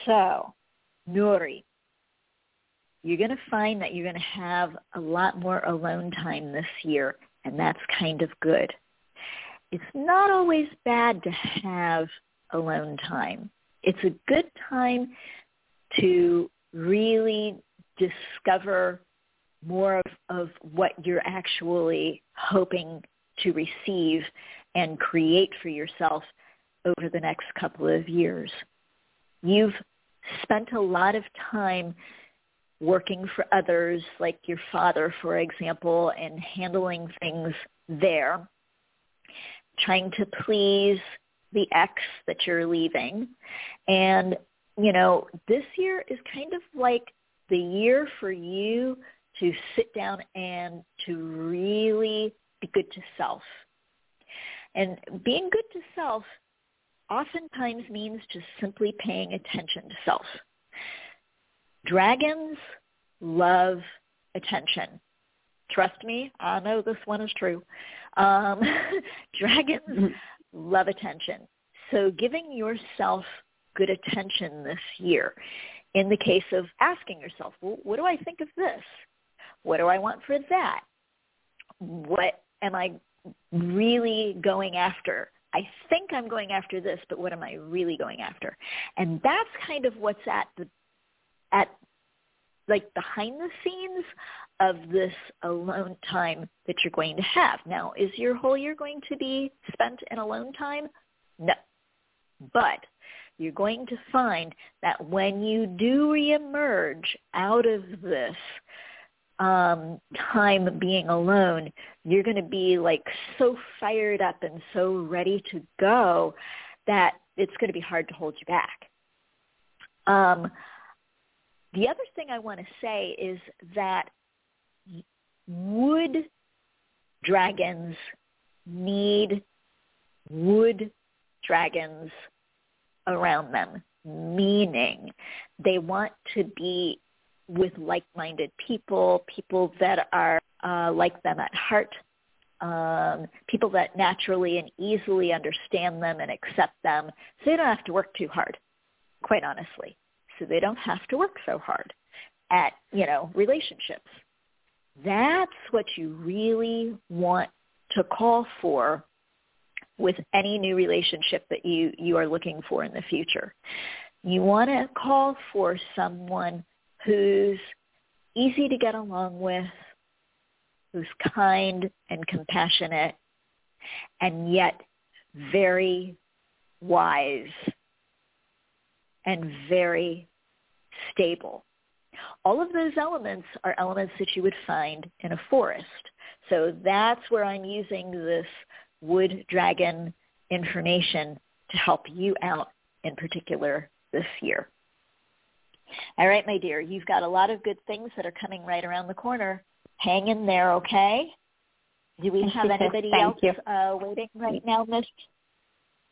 So, Nuri, you're going to find that you're going to have a lot more alone time this year, and that's kind of good. It's not always bad to have alone time. It's a good time to really discover more of, of what you're actually hoping to receive and create for yourself over the next couple of years. You've spent a lot of time working for others, like your father, for example, and handling things there, trying to please the ex that you're leaving. And, you know, this year is kind of like the year for you to sit down and to really be good to self. And being good to self oftentimes means just simply paying attention to self. Dragons love attention. Trust me, I know this one is true. Um, (laughs) dragons mm-hmm. love attention. So giving yourself good attention this year in the case of asking yourself, well, what do I think of this? What do I want for that? What am I really going after? I think I'm going after this, but what am I really going after? And that's kind of what's at the at like behind the scenes of this alone time that you're going to have. Now, is your whole year going to be spent in alone time? No. But you're going to find that when you do reemerge out of this um, time being alone, you're going to be like so fired up and so ready to go that it's going to be hard to hold you back. Um, the other thing I want to say is that wood dragons need wood dragons around them, meaning they want to be with like-minded people, people that are uh, like them at heart, um, people that naturally and easily understand them and accept them, so they don't have to work too hard, quite honestly so they don't have to work so hard at, you know, relationships. That's what you really want to call for with any new relationship that you, you are looking for in the future. You want to call for someone who's easy to get along with, who's kind and compassionate, and yet very wise and very stable. All of those elements are elements that you would find in a forest. So that's where I'm using this wood dragon information to help you out in particular this year. All right, my dear, you've got a lot of good things that are coming right around the corner. Hang in there, okay? Do we have anybody else uh, waiting right now, Miss?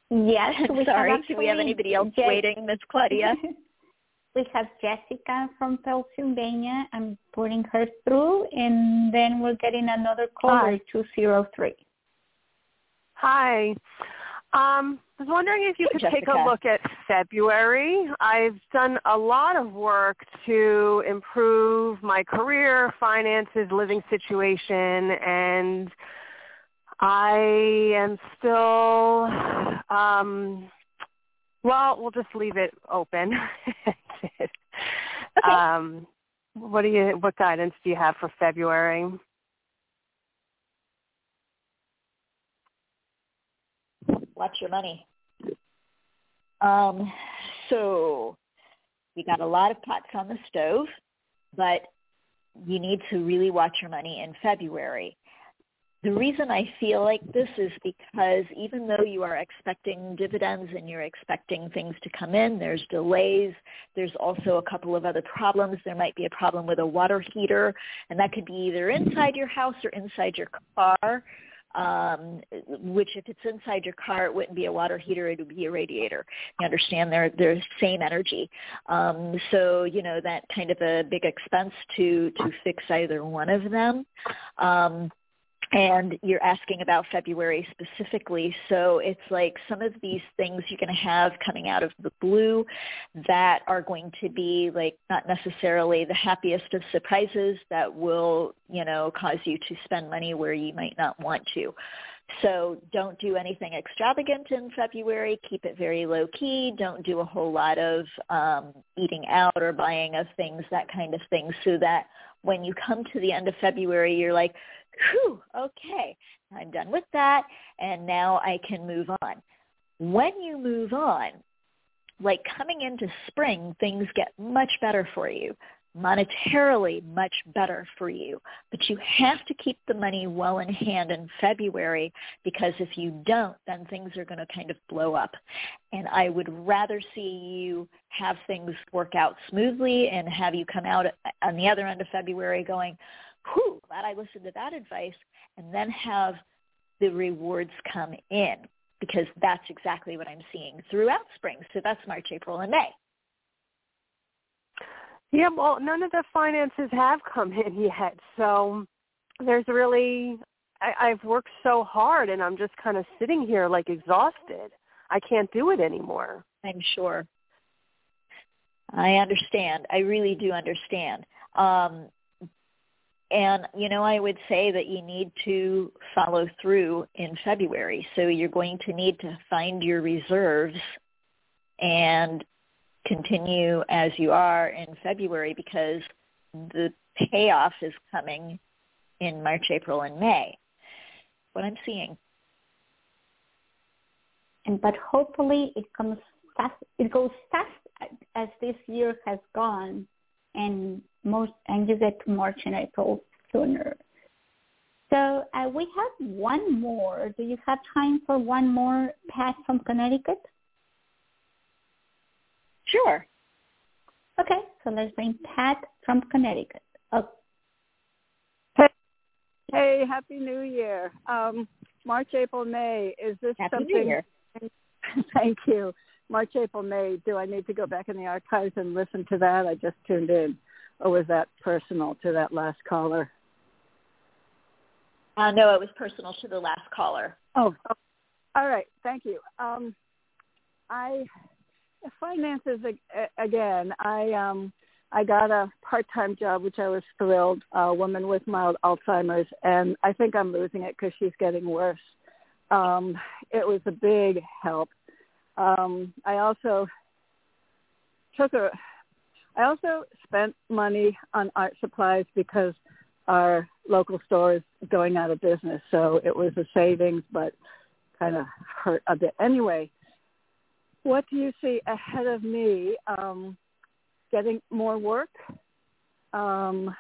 Yes. (laughs) We Sorry, do we have anybody else waiting, Miss Claudia? (laughs) we have Jessica from Pennsylvania. I'm putting her through, and then we're getting another caller, 203. Hi. Um, I was wondering if you could Jessica. take a look at February. I've done a lot of work to improve my career, finances, living situation, and I am still um well, we'll just leave it open. (laughs) okay. Um, what do you? What guidance do you have for February? Watch your money. Um, so we got a lot of pots on the stove, but you need to really watch your money in February. The reason I feel like this is because even though you are expecting dividends and you're expecting things to come in, there's delays. There's also a couple of other problems. There might be a problem with a water heater, and that could be either inside your house or inside your car. Um, which if it's inside your car, it wouldn't be a water heater; it would be a radiator. You understand? They're they're same energy. Um, so you know that kind of a big expense to to fix either one of them. Um, and you're asking about February specifically. So it's like some of these things you're going to have coming out of the blue that are going to be like not necessarily the happiest of surprises that will, you know, cause you to spend money where you might not want to. So don't do anything extravagant in February. Keep it very low key. Don't do a whole lot of um, eating out or buying of things, that kind of thing, so that when you come to the end of February, you're like, whew, okay, I'm done with that, and now I can move on. When you move on, like coming into spring, things get much better for you, monetarily much better for you. But you have to keep the money well in hand in February because if you don't, then things are going to kind of blow up. And I would rather see you have things work out smoothly and have you come out on the other end of February going, whew, glad I listened to that advice, and then have the rewards come in because that's exactly what I'm seeing throughout spring. So that's March, April, and May. Yeah, well, none of the finances have come (laughs) in yet. So there's really, I, I've worked so hard and I'm just kind of sitting here like exhausted. I can't do it anymore. I'm sure. I understand. I really do understand. Um, and, you know, I would say that you need to follow through in February. So you're going to need to find your reserves and continue as you are in February because the payoff is coming in March, April, and May. What I'm seeing. And but hopefully it comes fast. It goes fast as this year has gone, and most and you get to March and April sooner. So uh, we have one more. Do you have time for one more, Pat from Connecticut? Sure. Okay, so let's bring Pat from Connecticut. Oh. Hey, hey, happy New Year. Um, March, April, May. Is this happy something? New Year. (laughs) Thank you. March, April, May. Do I need to go back in the archives and listen to that? I just tuned in or was that personal to that last caller? Uh, no, it was personal to the last caller. Oh, oh all right. Thank you. Um, I finances again. I um, I got a part-time job, which I was thrilled. A woman with mild Alzheimer's, and I think I'm losing it because she's getting worse. Um, it was a big help. Um, I also took a I also spent money on art supplies because our local store is going out of business. So it was a savings, but kind of hurt a bit. Anyway, what do you see ahead of me? Um, getting more work? Um,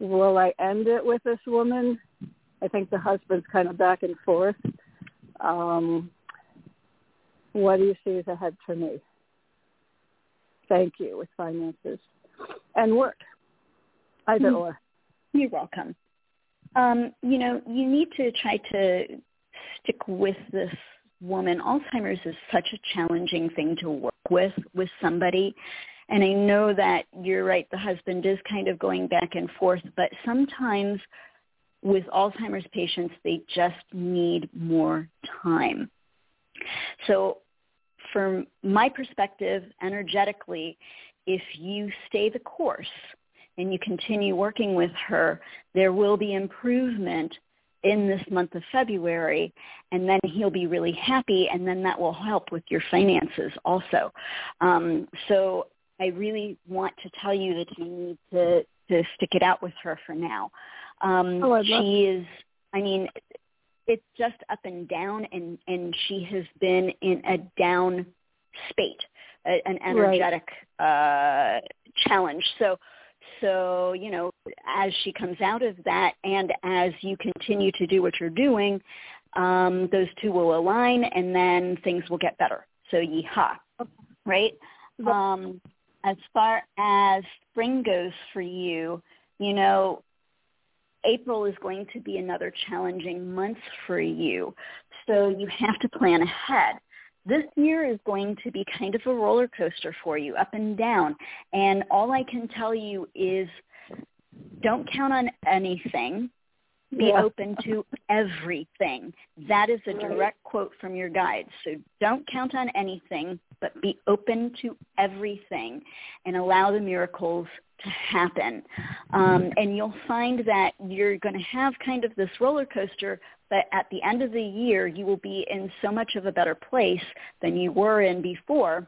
will I end it with this woman? I think the husband's kind of back and forth. Um, what do you see as ahead for me? thank you with finances and work, either mm-hmm. or. You're welcome. Um, you know, you need to try to stick with this woman. Alzheimer's is such a challenging thing to work with with somebody. And I know that you're right, the husband is kind of going back and forth, but sometimes with Alzheimer's patients, they just need more time. So from my perspective, energetically, if you stay the course and you continue working with her, there will be improvement in this month of February, and then he'll be really happy, and then that will help with your finances also. Um, so I really want to tell you that you need to, to stick it out with her for now. Um, oh, she is, I mean, it's just up and down and and she has been in a down spate a, an energetic right. uh challenge. So so you know as she comes out of that and as you continue to do what you're doing um those two will align and then things will get better. So yeehaw. Right? Um as far as spring goes for you you know April is going to be another challenging month for you. So you have to plan ahead. This year is going to be kind of a roller coaster for you, up and down. And all I can tell you is don't count on anything. Be yeah. open to everything. That is a direct quote from your guide. So don't count on anything, but be open to everything and allow the miracles to happen. Um, and you'll find that you're going to have kind of this roller coaster, but at the end of the year, you will be in so much of a better place than you were in before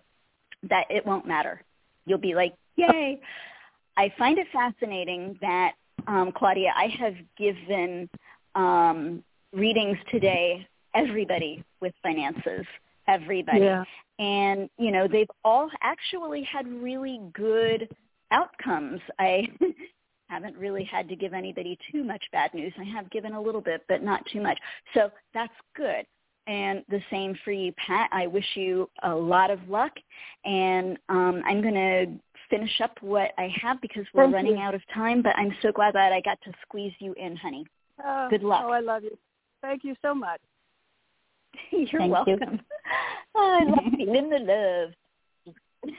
that it won't matter. You'll be like, yay. I find it fascinating that, um, Claudia, I have given um, readings today, everybody with finances, everybody. Yeah. And, you know, they've all actually had really good outcomes. I (laughs) haven't really had to give anybody too much bad news. I have given a little bit, but not too much. So that's good. And the same for you, Pat. I wish you a lot of luck. And um, I'm going to finish up what I have because we're Thank running you. out of time. But I'm so glad that I got to squeeze you in, honey. Oh, Good luck. Oh, I love you. Thank you so much. (laughs) You're Thank welcome. You. (laughs) oh, I love feeling the love.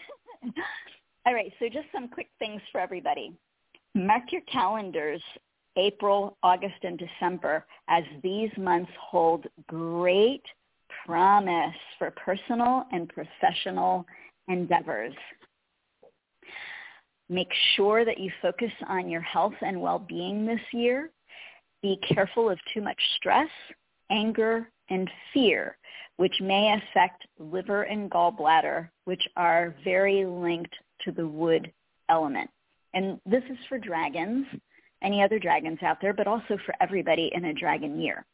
All right, so just some quick things for everybody. Mark your calendars April, August, and December as these months hold great promise for personal and professional endeavors. Make sure that you focus on your health and well-being this year. Be careful of too much stress, anger, and fear, which may affect liver and gallbladder, which are very linked to the wood element. And this is for dragons, any other dragons out there, but also for everybody in a dragon year.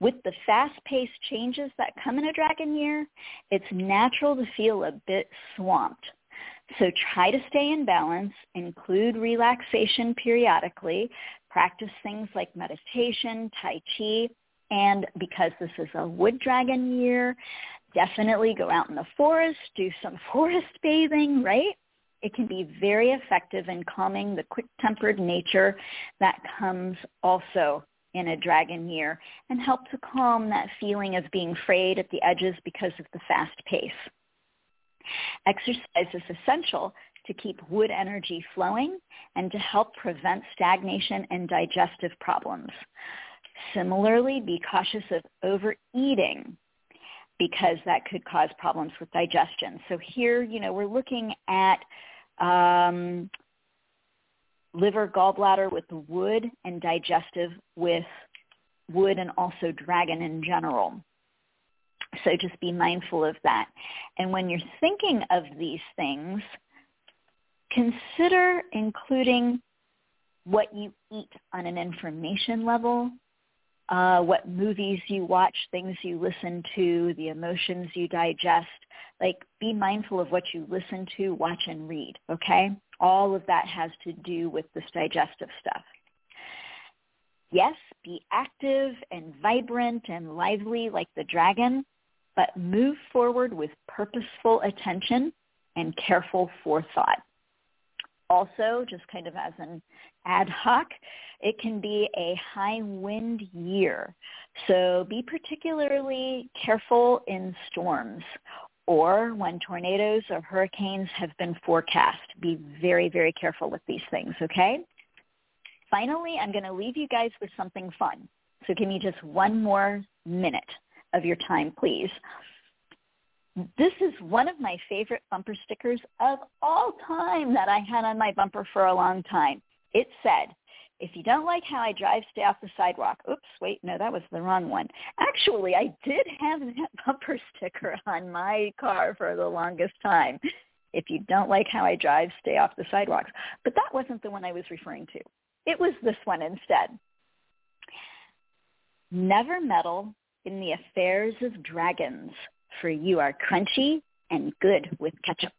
With the fast-paced changes that come in a dragon year, it's natural to feel a bit swamped. So try to stay in balance, include relaxation periodically, practice things like meditation, Tai Chi, and because this is a wood dragon year, definitely go out in the forest, do some (laughs) forest bathing, right? It can be very effective in calming the quick-tempered nature that comes also in a dragon year and help to calm that feeling of being frayed at the edges because of the fast pace. Exercise is essential to keep wood energy flowing and to help prevent stagnation and digestive problems. Similarly, be cautious of overeating because that could cause problems with digestion. So here, you know, we're looking at um, liver, gallbladder with wood, and digestive with wood and also dragon in general. So just be mindful of that. And when you're thinking of these things, consider including what you eat on an information level uh, what movies you watch, things you listen to, the emotions you digest. Like be mindful of what you listen to, watch, and read, okay? All of that has to do with this digestive stuff. Yes, be active and vibrant and lively like the dragon, but move forward with purposeful attention and careful forethought. Also, just kind of as an ad hoc, it can be a high wind year. So be particularly careful in storms or when tornadoes or hurricanes have been forecast. Be very, very careful with these things, okay? Finally, I'm going to leave you guys with something fun. So give me just one more minute of your time, please. This is one of my favorite bumper stickers of all time that I had on my bumper for a long time. It said, if you don't like how I drive, stay off the sidewalk. Oops, wait, no, that was the wrong one. Actually, I did have that (laughs) bumper sticker on my car for the longest time. If you don't like how I drive, stay off the sidewalks. But that wasn't the one I was referring to. It was this one instead. never meddle in the affairs of dragons, for you are crunchy and good with ketchup.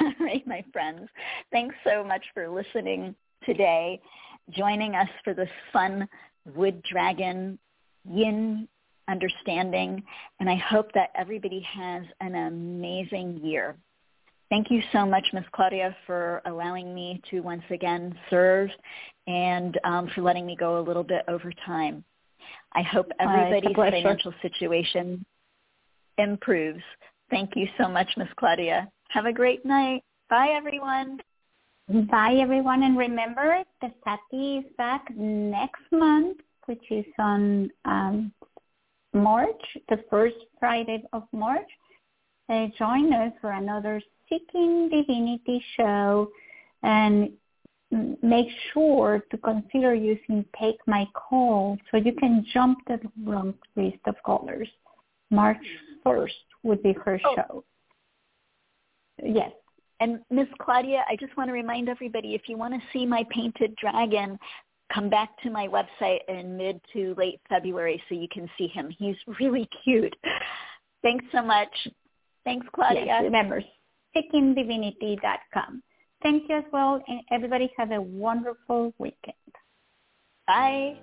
All (laughs) right, my friends. Thanks so much for listening today, joining us for this fun wood dragon yin understanding, and I hope that everybody has an amazing year. Thank you so much, Ms. Claudia, for allowing me to once again serve and um, for letting me go a little bit over time. I hope everybody's financial situation improves. Thank you so much, Ms. Claudia. Have a great night. Bye, everyone. Bye, everyone. And remember, the Sati is back next month, which is on um, March, the first Friday of March. Uh, join us for another Seeking Divinity show and make sure to consider using Take My Call so you can jump the long list of callers. March 1st would be her Oh. show. Yes. And Miss Claudia, I just want to remind everybody, if you want to see my painted dragon, come back to my website in mid to late February so you can see him. He's (laughs) really cute. Thanks so much. Thanks, Claudia. Yes, remember, seekingdivinity.com. Thank you as well, and everybody have a wonderful weekend. Bye.